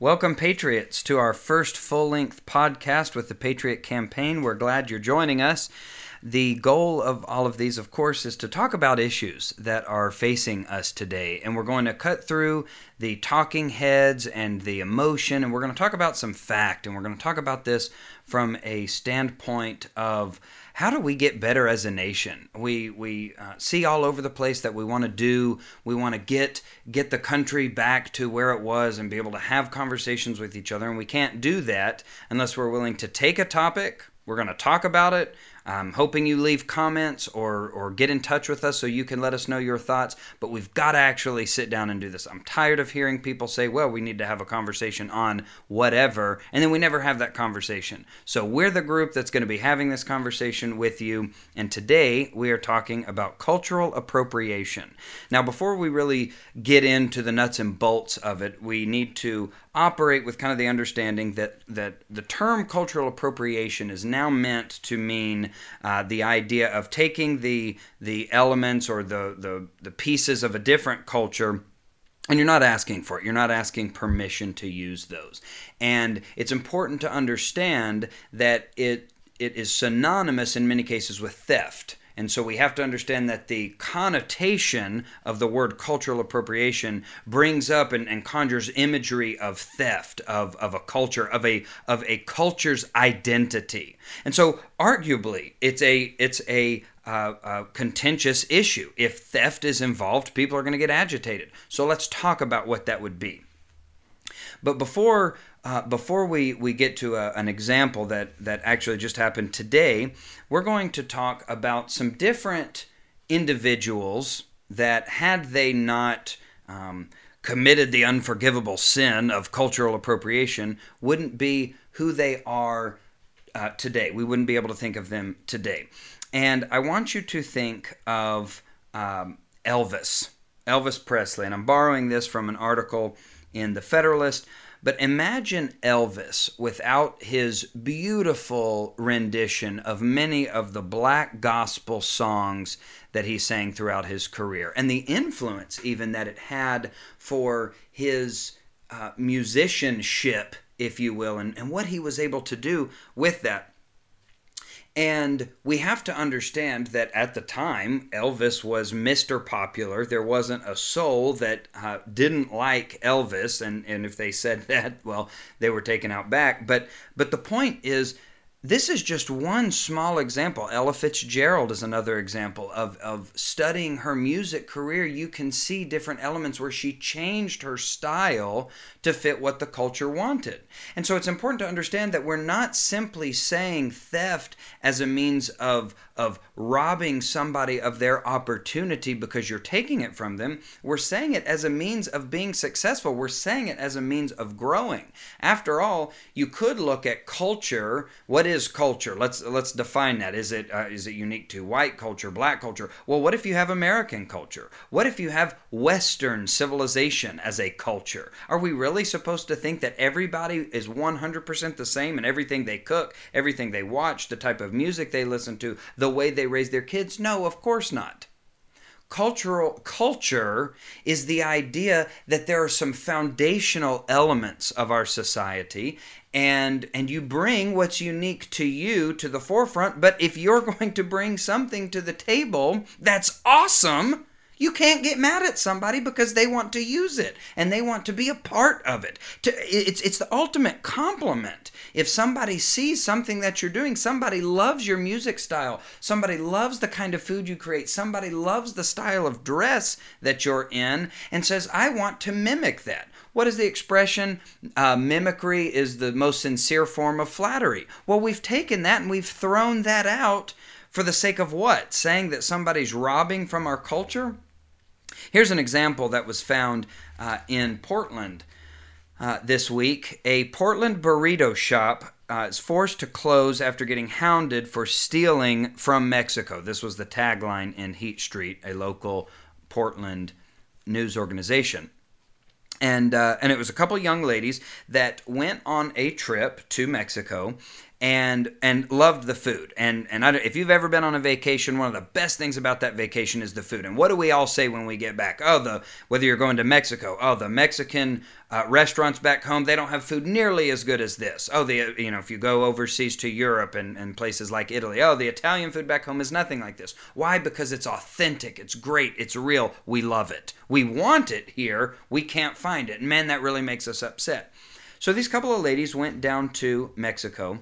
Welcome, Patriots, to our first full length podcast with the Patriot Campaign. We're glad you're joining us. The goal of all of these, of course, is to talk about issues that are facing us today. And we're going to cut through the talking heads and the emotion, and we're going to talk about some fact. And we're going to talk about this from a standpoint of how do we get better as a nation? We we uh, see all over the place that we want to do. We want to get get the country back to where it was and be able to have conversations with each other. And we can't do that unless we're willing to take a topic. We're going to talk about it. I'm hoping you leave comments or, or get in touch with us so you can let us know your thoughts. But we've got to actually sit down and do this. I'm tired of hearing people say, well, we need to have a conversation on whatever, and then we never have that conversation. So we're the group that's going to be having this conversation with you. And today we are talking about cultural appropriation. Now, before we really get into the nuts and bolts of it, we need to operate with kind of the understanding that that the term cultural appropriation is now meant to mean uh, the idea of taking the the elements or the, the the pieces of a different culture and you're not asking for it. You're not asking permission to use those. And it's important to understand that it it is synonymous in many cases with theft and so we have to understand that the connotation of the word cultural appropriation brings up and, and conjures imagery of theft, of, of a culture, of a of a culture's identity. And so arguably it's a it's a uh, uh, contentious issue. If theft is involved, people are going to get agitated. So let's talk about what that would be. But before uh, before we, we get to a, an example that, that actually just happened today, we're going to talk about some different individuals that, had they not um, committed the unforgivable sin of cultural appropriation, wouldn't be who they are uh, today. We wouldn't be able to think of them today. And I want you to think of um, Elvis, Elvis Presley. And I'm borrowing this from an article in The Federalist. But imagine Elvis without his beautiful rendition of many of the black gospel songs that he sang throughout his career and the influence, even that it had for his uh, musicianship, if you will, and, and what he was able to do with that. And we have to understand that at the time, Elvis was Mr. Popular. There wasn't a soul that uh, didn't like Elvis. And, and if they said that, well, they were taken out back. But, but the point is, this is just one small example. Ella Fitzgerald is another example of, of studying her music career. You can see different elements where she changed her style to fit what the culture wanted. And so it's important to understand that we're not simply saying theft as a means of, of robbing somebody of their opportunity because you're taking it from them. We're saying it as a means of being successful. We're saying it as a means of growing. After all, you could look at culture. What is culture? Let's let's define that. Is it uh, is it unique to white culture, black culture? Well, what if you have American culture? What if you have Western civilization as a culture? Are we really supposed to think that everybody is 100% the same and everything they cook, everything they watch, the type of music they listen to, the the way they raise their kids? No, of course not. Cultural culture is the idea that there are some foundational elements of our society and and you bring what's unique to you to the forefront but if you're going to bring something to the table that's awesome you can't get mad at somebody because they want to use it and they want to be a part of it. It's, it's the ultimate compliment. If somebody sees something that you're doing, somebody loves your music style, somebody loves the kind of food you create, somebody loves the style of dress that you're in, and says, I want to mimic that. What is the expression? Uh, mimicry is the most sincere form of flattery. Well, we've taken that and we've thrown that out for the sake of what? Saying that somebody's robbing from our culture? Here's an example that was found uh, in Portland uh, this week. A Portland burrito shop uh, is forced to close after getting hounded for stealing from Mexico. This was the tagline in Heat Street, a local Portland news organization. And, uh, and it was a couple young ladies that went on a trip to Mexico and and loved the food. And and I, if you've ever been on a vacation, one of the best things about that vacation is the food. And what do we all say when we get back? Oh, the whether you're going to Mexico, oh, the Mexican uh, restaurants back home they don't have food nearly as good as this. Oh, the you know if you go overseas to Europe and, and places like Italy, oh, the Italian food back home is nothing like this. Why? Because it's authentic, it's great, it's real. We love it. We want it here. We can't find it. And man, that really makes us upset. So these couple of ladies went down to Mexico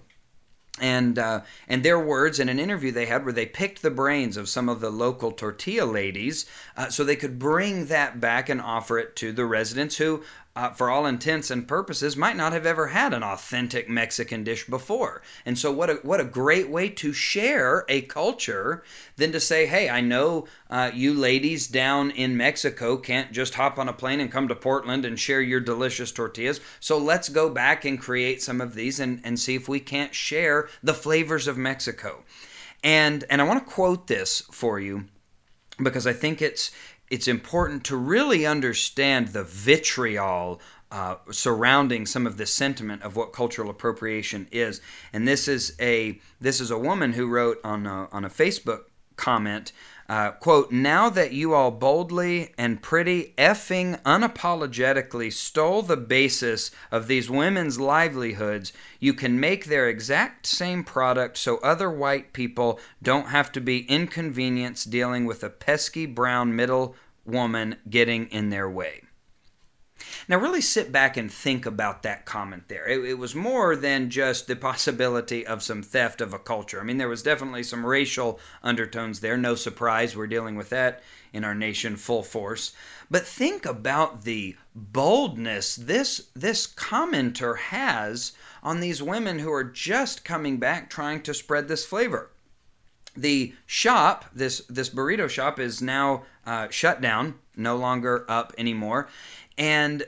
and uh, and their words in an interview they had where they picked the brains of some of the local tortilla ladies uh, so they could bring that back and offer it to the residents who uh, for all intents and purposes, might not have ever had an authentic Mexican dish before. And so, what a, what a great way to share a culture than to say, hey, I know uh, you ladies down in Mexico can't just hop on a plane and come to Portland and share your delicious tortillas. So, let's go back and create some of these and, and see if we can't share the flavors of Mexico. And, and I want to quote this for you because I think it's it's important to really understand the vitriol uh, surrounding some of the sentiment of what cultural appropriation is. And this is a this is a woman who wrote on a, on a Facebook comment uh, quote, now that you all boldly and pretty effing unapologetically stole the basis of these women's livelihoods, you can make their exact same product so other white people don't have to be inconvenienced dealing with a pesky brown middle woman getting in their way. Now, really sit back and think about that comment there. It, it, was more than just the possibility of some theft of a culture. I mean, there was definitely some racial undertones there. No surprise, we're dealing with that in our nation full force. But think about the boldness this, this commenter has on these women who are just coming back trying to spread this flavor the shop, this this burrito shop, is now uh, shut down, no longer up anymore, and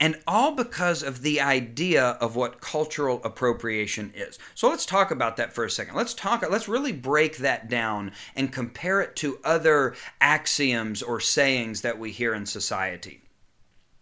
and all because of the idea of what cultural appropriation is. So let's talk about that for a second. Let's talk let's really break that down and compare it to other axioms or sayings that we hear in society.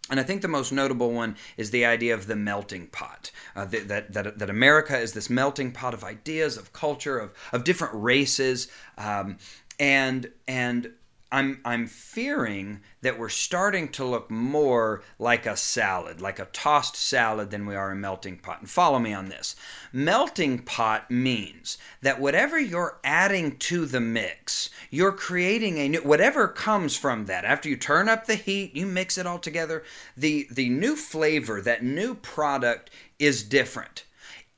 And I think the most notable one is the idea of the melting pot. Uh, that, that, that America is this melting pot of ideas, of culture, of, of different races. Um, and, and I'm I'm fearing that we're starting to look more like a salad, like a tossed salad than we are a melting pot. And follow me on this. Melting pot means that whatever you're adding to the mix, you're creating a new whatever comes from that. After you turn up the heat, you mix it all together, the the new flavor, that new product is different.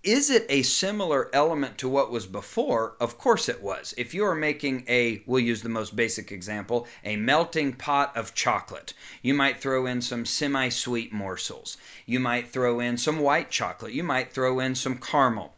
Is it a similar element to what was before? Of course it was. If you are making a, we'll use the most basic example, a melting pot of chocolate, you might throw in some semi sweet morsels. You might throw in some white chocolate. You might throw in some caramel.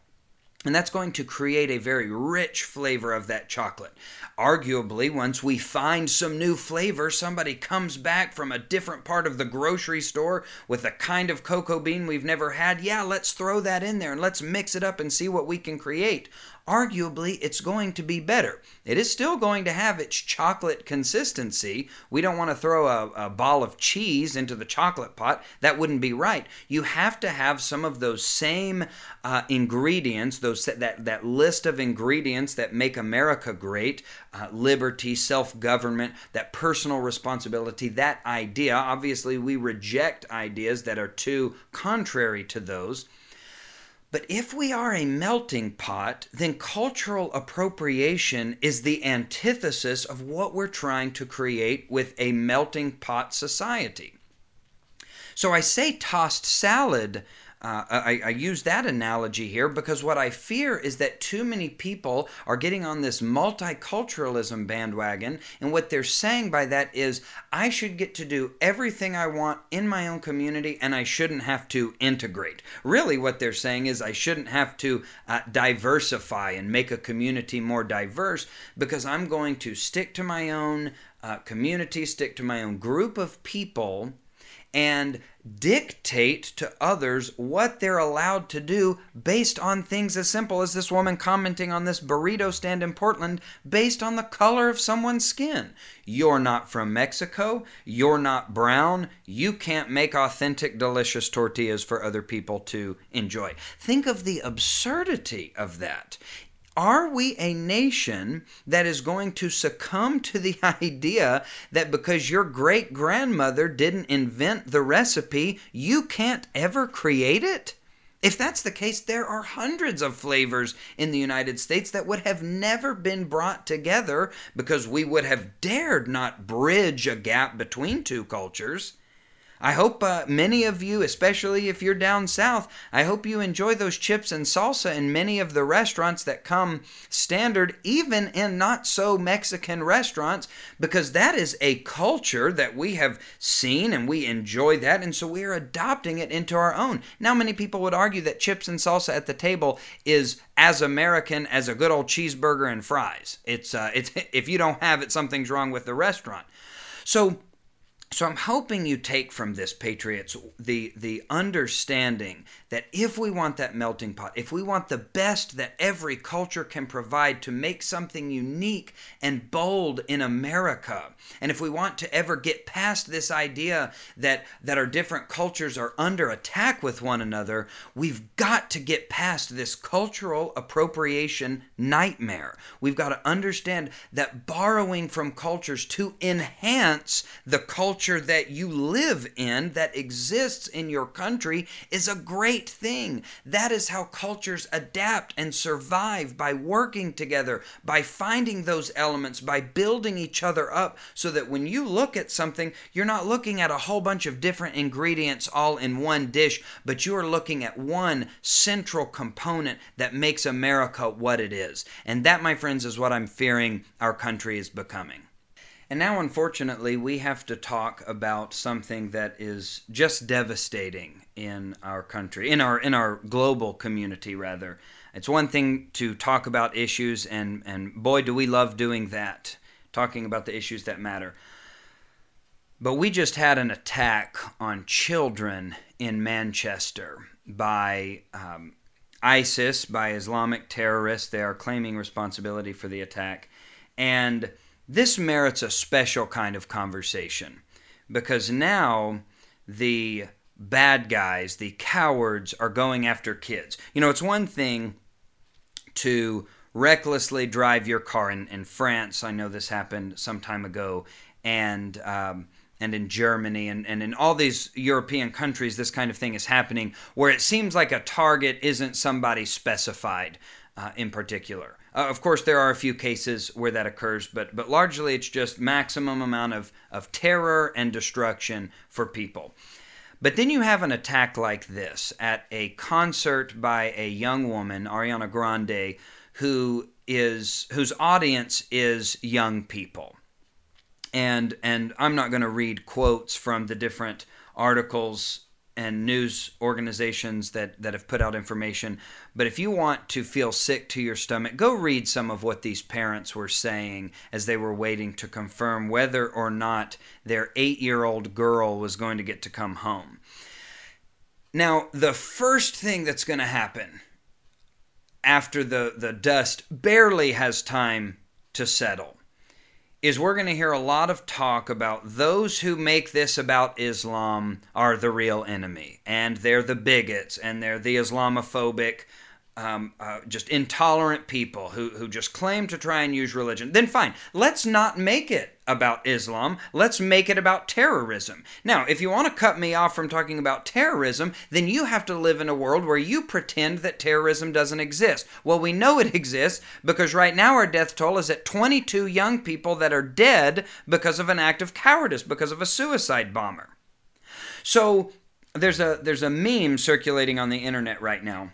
And that's going to create a very rich flavor of that chocolate. Arguably, once we find some new flavor, somebody comes back from a different part of the grocery store with a kind of cocoa bean we've never had. Yeah, let's throw that in there and let's mix it up and see what we can create arguably it's going to be better. It is still going to have its chocolate consistency. We don't want to throw a, a, ball of cheese into the chocolate pot. That wouldn't be right. You have to have some of those same uh, ingredients, those that, that list of ingredients that make America great uh, liberty, self government, that personal responsibility, that idea. Obviously, we reject ideas that are too contrary to those. But if we are a melting pot, then cultural appropriation is the antithesis of what we're trying to create with a melting pot society. So I say tossed salad uh, I, I, use that analogy here because what I fear is that too many people are getting on this multiculturalism bandwagon, and what they're saying by that is, I should get to do everything I want in my own community and I shouldn't have to integrate. Really, what they're saying is, I shouldn't have to uh, diversify and make a community more diverse because I'm going to stick to my own uh, community, stick to my own group of people and dictate to others what they're allowed to do based on things as simple as this woman commenting on this burrito stand in Portland based on the color of someone's skin. You're not from Mexico. You're not brown. You can't make authentic, delicious tortillas for other people to enjoy. Think of the absurdity of that. Are we a nation that is going to succumb to the idea that because your great grandmother didn't invent the recipe, you can't ever create it? If that's the case, there are hundreds of flavors in the United States that would have never been brought together because we would have dared not bridge a gap between two cultures. I hope uh, many of you, especially if you're down south, I hope you enjoy those chips and salsa in many of the restaurants that come standard, even in not so Mexican restaurants, because that is a culture that we have seen and we enjoy that, and so we are adopting it into our own. Now, many people would argue that chips and salsa at the table is as American as a good old cheeseburger and fries. It's uh, it's if you don't have it, something's wrong with the restaurant. So so I'm hoping you take from this, Patriots, the, the understanding that if we want that melting pot, if we want the best that every culture can provide to make something unique and bold in America, and if we want to ever get past this idea that, that our different cultures are under attack with one another, we've got to get past this cultural appropriation nightmare. We've got to understand that borrowing from cultures to enhance the culture culture that you live in, that exists in your country, is a great thing. That is how cultures adapt and survive by working together, by finding those elements, by building each other up, so that when you look at something, you're not looking at a whole bunch of different ingredients all in one dish, but you are looking at one central component that makes America what it is. And that, my friends, is what I'm fearing our country is becoming. And now, unfortunately, we have to talk about something that is just devastating in our country, in our in our global community, rather. It's one thing to talk about issues, and and boy, do we love doing that, talking about the issues that matter. But we just had an attack on children in Manchester by um, ISIS, by Islamic terrorists. They are claiming responsibility for the attack, and this merits a special kind of conversation because now the bad guys, the cowards, are going after kids. You know, it's one thing to recklessly drive your car in, in France. I know this happened some time ago, and um, and in Germany and, and in all these European countries, this kind of thing is happening where it seems like a target isn't somebody specified uh, in particular. Uh, of course, there are a few cases where that occurs, but, but largely it's just maximum amount of, of terror and destruction for people. But then you have an attack like this at a concert by a young woman, Ariana Grande, who is whose audience is young people. And and I'm not going to read quotes from the different articles and news organizations that, that have put out information. But if you want to feel sick to your stomach, go read some of what these parents were saying as they were waiting to confirm whether or not their eight year old girl was going to get to come home. Now, the first thing that's going to happen after the, the dust barely has time to settle is we're going to hear a lot of talk about those who make this about Islam are the real enemy, and they're the bigots, and they're the Islamophobic um, uh, just intolerant people who, who just claim to try and use religion, then fine. Let's not make it about Islam. Let's make it about terrorism. Now, if you want to cut me off from talking about terrorism, then you have to live in a world where you pretend that terrorism doesn't exist. Well, we know it exists because right now our death toll is at 22 young people that are dead because of an act of cowardice, because of a suicide bomber. So there's a there's a meme circulating on the internet right now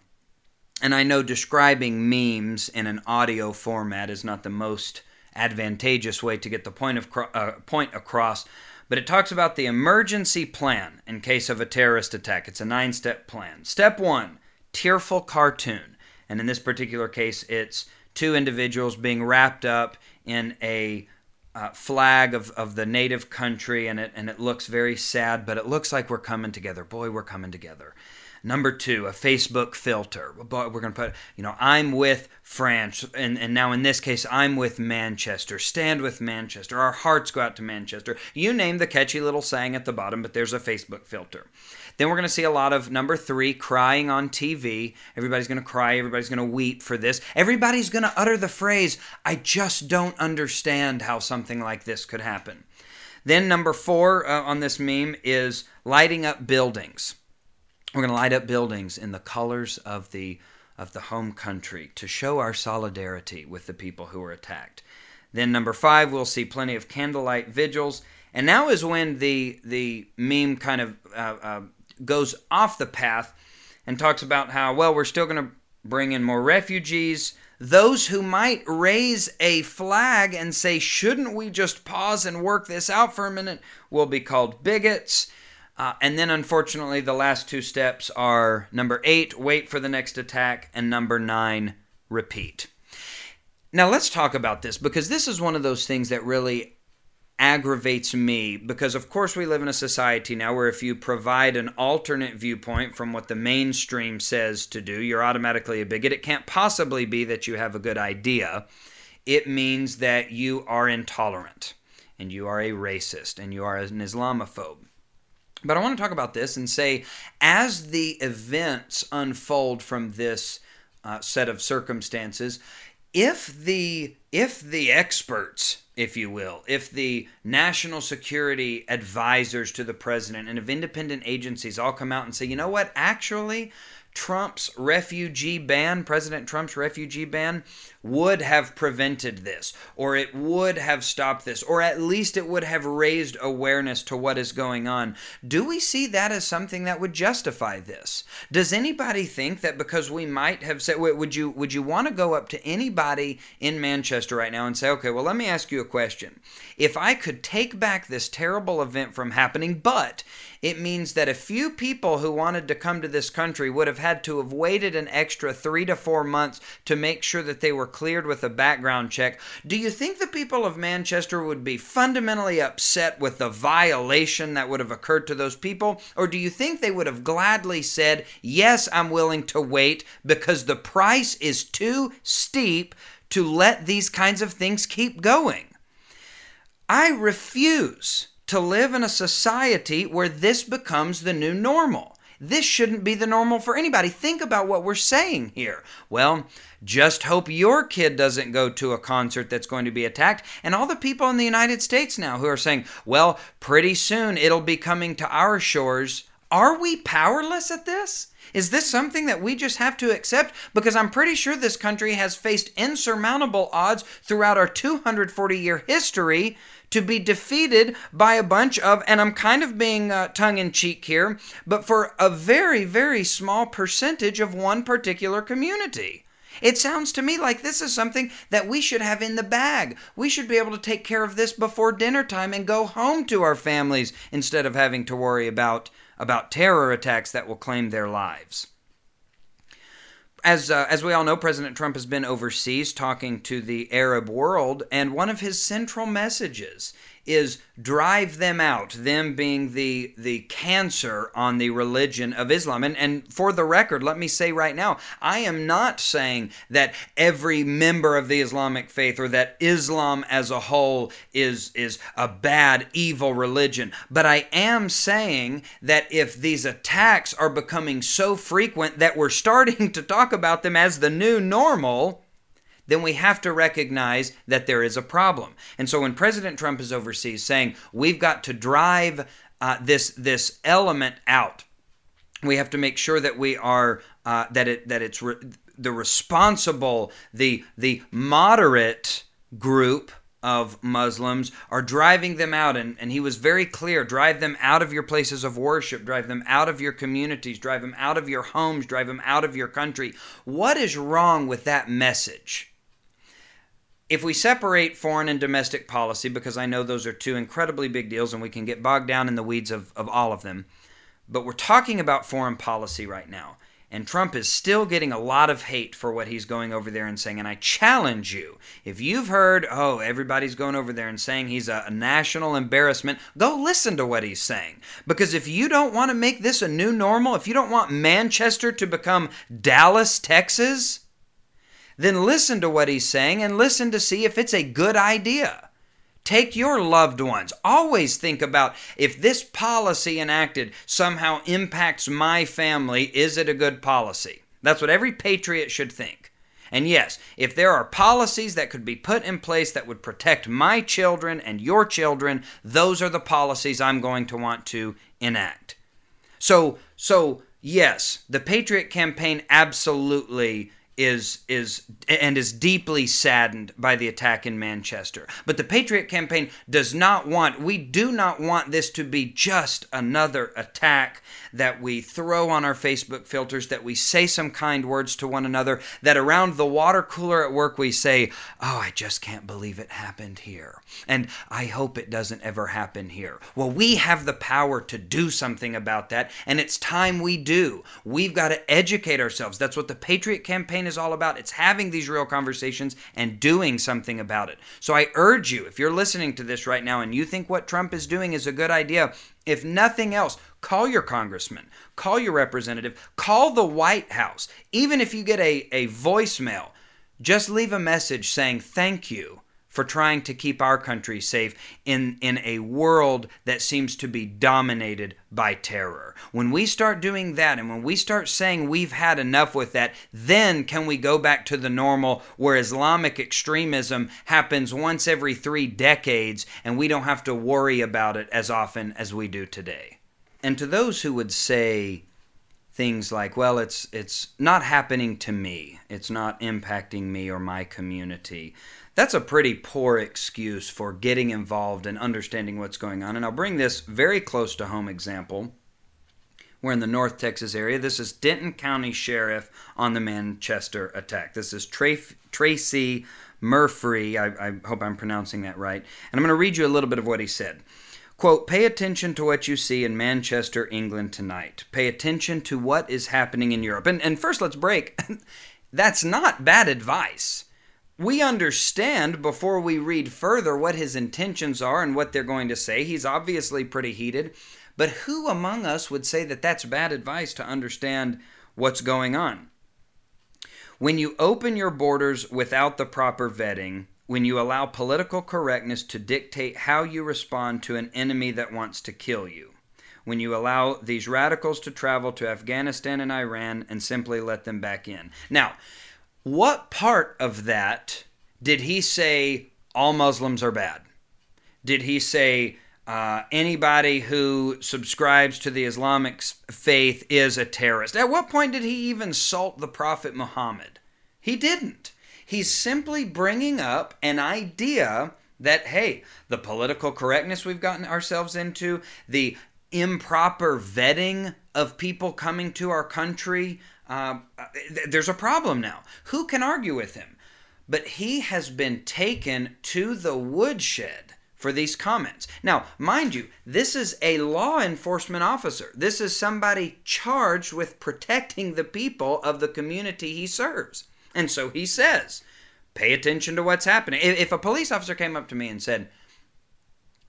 and I know describing memes in an audio format is not the most advantageous way to get the point of uh, point across, but it talks about the emergency plan in case of a terrorist attack. It's a nine-step plan. Step 1, tearful cartoon. And in this particular case, it's two individuals being wrapped up in a uh, flag of, of the native country, and it and it looks very sad, but it looks like we're coming together. Boy, we're coming together. Number two, a Facebook filter. We're going to put, you know, I'm with France, and, and now in this case, I'm with Manchester. Stand with Manchester. Our hearts go out to Manchester. You name the catchy little saying at the bottom, but there's a Facebook filter. Then we're going to see a lot of number three, crying on TV. Everybody's going to cry. Everybody's going to weep for this. Everybody's going to utter the phrase, I just don't understand how something like this could happen. Then number four uh, on this meme is lighting up buildings. We're going to light up buildings in the colors of the of the home country to show our solidarity with the people who were attacked. Then number 5 we'll see plenty of candlelight vigils. And now is when the the meme kind of uh, uh, goes off the path and talks about how well we're still going to bring in more refugees. Those who might raise a flag and say shouldn't we just pause and work this out for a minute? will be called bigots uh, and then, unfortunately, the last two steps are number eight, wait for the next attack, and number nine, repeat. Now, let's talk about this because this is one of those things that really aggravates me because, of course, we live in a society now where if you provide an alternate viewpoint from what the mainstream says to do, you're automatically a bigot. It can't possibly be that you have a good idea. It means that you are intolerant and you are a racist and you are an Islamophobe. But I want to talk about this and say, as the events unfold from this uh, set of circumstances, if the if the experts, if you will, if the national security advisors to the president and if independent agencies all come out and say, you know what, actually, Trump's refugee ban, President Trump's refugee ban, would have prevented this, or it would have stopped this, or at least it would have raised awareness to what is going on. Do we see that as something that would justify this? Does anybody think that because we might have said, would you would you want to go up to anybody in Manchester right now and say, okay, well, let me ask you a question. If I could take back this terrible event from happening, but it means that a few people who wanted to come to this country would have had to have waited an extra three to four months to make sure that they were cleared with a background check. Do you think the people of Manchester would be fundamentally upset with the violation that would have occurred to those people? Or do you think they would have gladly said, Yes, I'm willing to wait because the price is too steep to let these kinds of things keep going? I refuse to live in a society where this becomes the new normal. This shouldn't be the normal for anybody. Think about what we're saying here. Well, just hope your kid doesn't go to a concert that's going to be attacked. And all the people in the United States now who are saying, well, pretty soon it'll be coming to our shores. Are we powerless at this? Is this something that we just have to accept? Because I'm pretty sure this country has faced insurmountable odds throughout our 240 year history to be defeated by a bunch of, and I'm kind of being uh, tongue in cheek here, but for a very, very small percentage of one particular community. It sounds to me like this is something that we should have in the bag. We should be able to take care of this before dinner time and go home to our families instead of having to worry about, about terror attacks that will claim their lives as uh, as we all know, President Trump has been overseas talking to the Arab world, and one of his central messages is drive them out, them being the the cancer on the religion of Islam. And and for the record, let me say right now, I am not saying that every member of the Islamic faith or that Islam as a whole is is a bad evil religion, but I am saying that if these attacks are becoming so frequent that we're starting to talk about them as the new normal, then we have to recognize that there is a problem. And so when President Trump is overseas saying we've got to drive uh, this this element out, we have to make sure that we are uh, that it that it's re- the responsible, the the moderate group of Muslims are driving them out. And, and he was very clear drive them out of your places of worship, drive them out of your communities, drive them out of your homes, drive them out of your country. What is wrong with that message? If we separate foreign and domestic policy, because I know those are two incredibly big deals and we can get bogged down in the weeds of, of all of them, but we're talking about foreign policy right now. And Trump is still getting a lot of hate for what he's going over there and saying. And I challenge you if you've heard, oh, everybody's going over there and saying he's a, a, national embarrassment, go listen to what he's saying. Because if you don't want to make this a new normal, if you don't want Manchester to become Dallas, Texas, then listen to what he's saying and listen to see if it's a good idea. Take your loved ones. Always think about if this policy enacted somehow impacts my family, is it a good policy? That's what every patriot should think. And yes, if there are policies that could be put in place that would protect my children and your children, those are the policies I'm going to want to enact. So, so yes, the Patriot campaign absolutely is is and is deeply saddened by the attack in Manchester. But the Patriot campaign does not want we do not want this to be just another attack that we throw on our Facebook filters that we say some kind words to one another that around the water cooler at work we say, "Oh, I just can't believe it happened here." And I hope it doesn't ever happen here. Well, we have the power to do something about that, and it's time we do. We've got to educate ourselves. That's what the Patriot campaign is all about. It's having these real conversations and doing something about it. So I urge you, if you're listening to this right now and you think what Trump is doing is a good idea, if nothing else, call your congressman, call your representative, call the White House. Even if you get a, a voicemail, just leave a message saying thank you for trying to keep our country safe in, in a world that seems to be dominated by terror. When we start doing that and when we start saying we've had enough with that, then can we go back to the normal where Islamic extremism happens once every three decades and we don't have to worry about it as often as we do today? And to those who would say, things like well it's it's not happening to me it's not impacting me or my community that's a pretty poor excuse for getting involved and understanding what's going on. And I'll bring this very close to home example. We're in the North Texas area. This is Denton County Sheriff on the Manchester attack. This is Tracy Murphree. I, I hope I'm pronouncing that right. And I'm going to read you a little bit of what he said. Quote, pay attention to what you see in Manchester, England tonight. Pay attention to what is happening in Europe. And, and first, let's break. That's not bad advice we understand before we read further what his intentions are and what they're going to say. He's obviously pretty heated. But who among us would say that that's bad advice to understand what's going on? When you open your borders without the proper vetting, when you allow political correctness to dictate how you respond to an enemy that wants to kill you, when you allow these radicals to travel to Afghanistan and Iran and simply let them back in. Now, what part of that did he say all Muslims are bad? Did he say uh, anybody who subscribes to the Islamic faith is a terrorist? At what point did he even salt the Prophet Muhammad? He didn't. He's simply bringing up an idea that, hey, the political correctness we've gotten ourselves into, the improper vetting of people coming to our country, uh, there's a problem now. Who can argue with him? But he has been taken to the woodshed for these comments. Now, mind you, this is a law enforcement officer. This is somebody charged with protecting the people of the community he serves. And so he says, pay attention to what's happening. If a police officer came up to me and said,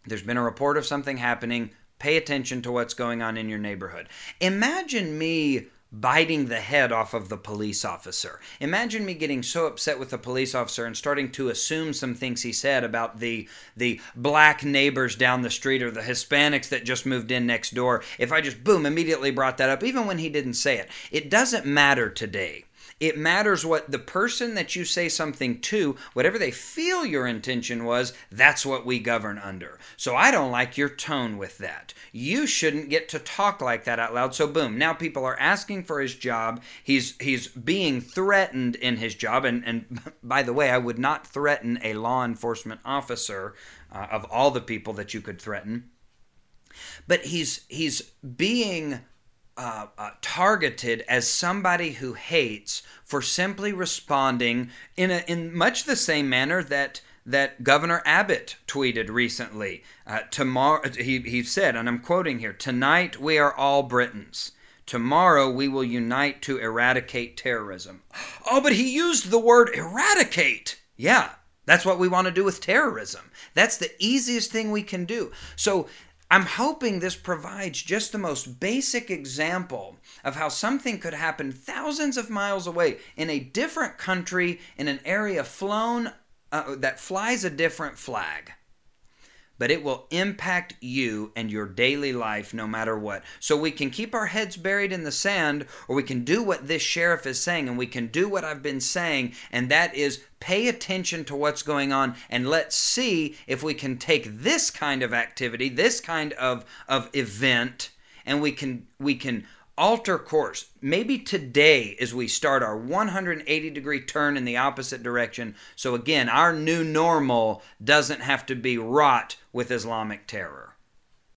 there's been a report of something happening, pay attention to what's going on in your neighborhood. Imagine me biting the head off of the police officer. Imagine me getting so upset with the police officer and starting to assume some things he said about the the black neighbors down the street or the Hispanics that just moved in next door. If I just boom immediately brought that up even when he didn't say it. It doesn't matter today. It matters what the person that you say something to, whatever they feel your intention was, that's what we govern under. So I don't like your tone with that. You shouldn't get to talk like that out loud. So boom, now people are asking for his job. He's he's being threatened in his job. And and by the way, I would not threaten a law enforcement officer uh, of all the people that you could threaten. But he's he's being uh, uh, targeted as somebody who hates for simply responding in a, in much the same manner that that Governor Abbott tweeted recently. Uh, tomorrow, he, he said, and I'm quoting here: "Tonight we are all Britons. Tomorrow we will unite to eradicate terrorism. Oh, but he used the word eradicate. Yeah, that's what we want to do with terrorism. That's the easiest thing we can do. So I'm hoping this provides just the most basic example of how something could happen thousands of miles away in a different country in an area flown uh, that flies a different flag but it will impact you and your daily life no matter what. So we can keep our heads buried in the sand, or we can do what this sheriff is saying, and we can do what I've been saying, and that is pay attention to what's going on and let's see if we can take this kind of activity, this kind of, of event, and we can we can alter course. Maybe today, as we start our 180 degree turn in the opposite direction. So, again, our new normal doesn't have to be wrought with Islamic terror.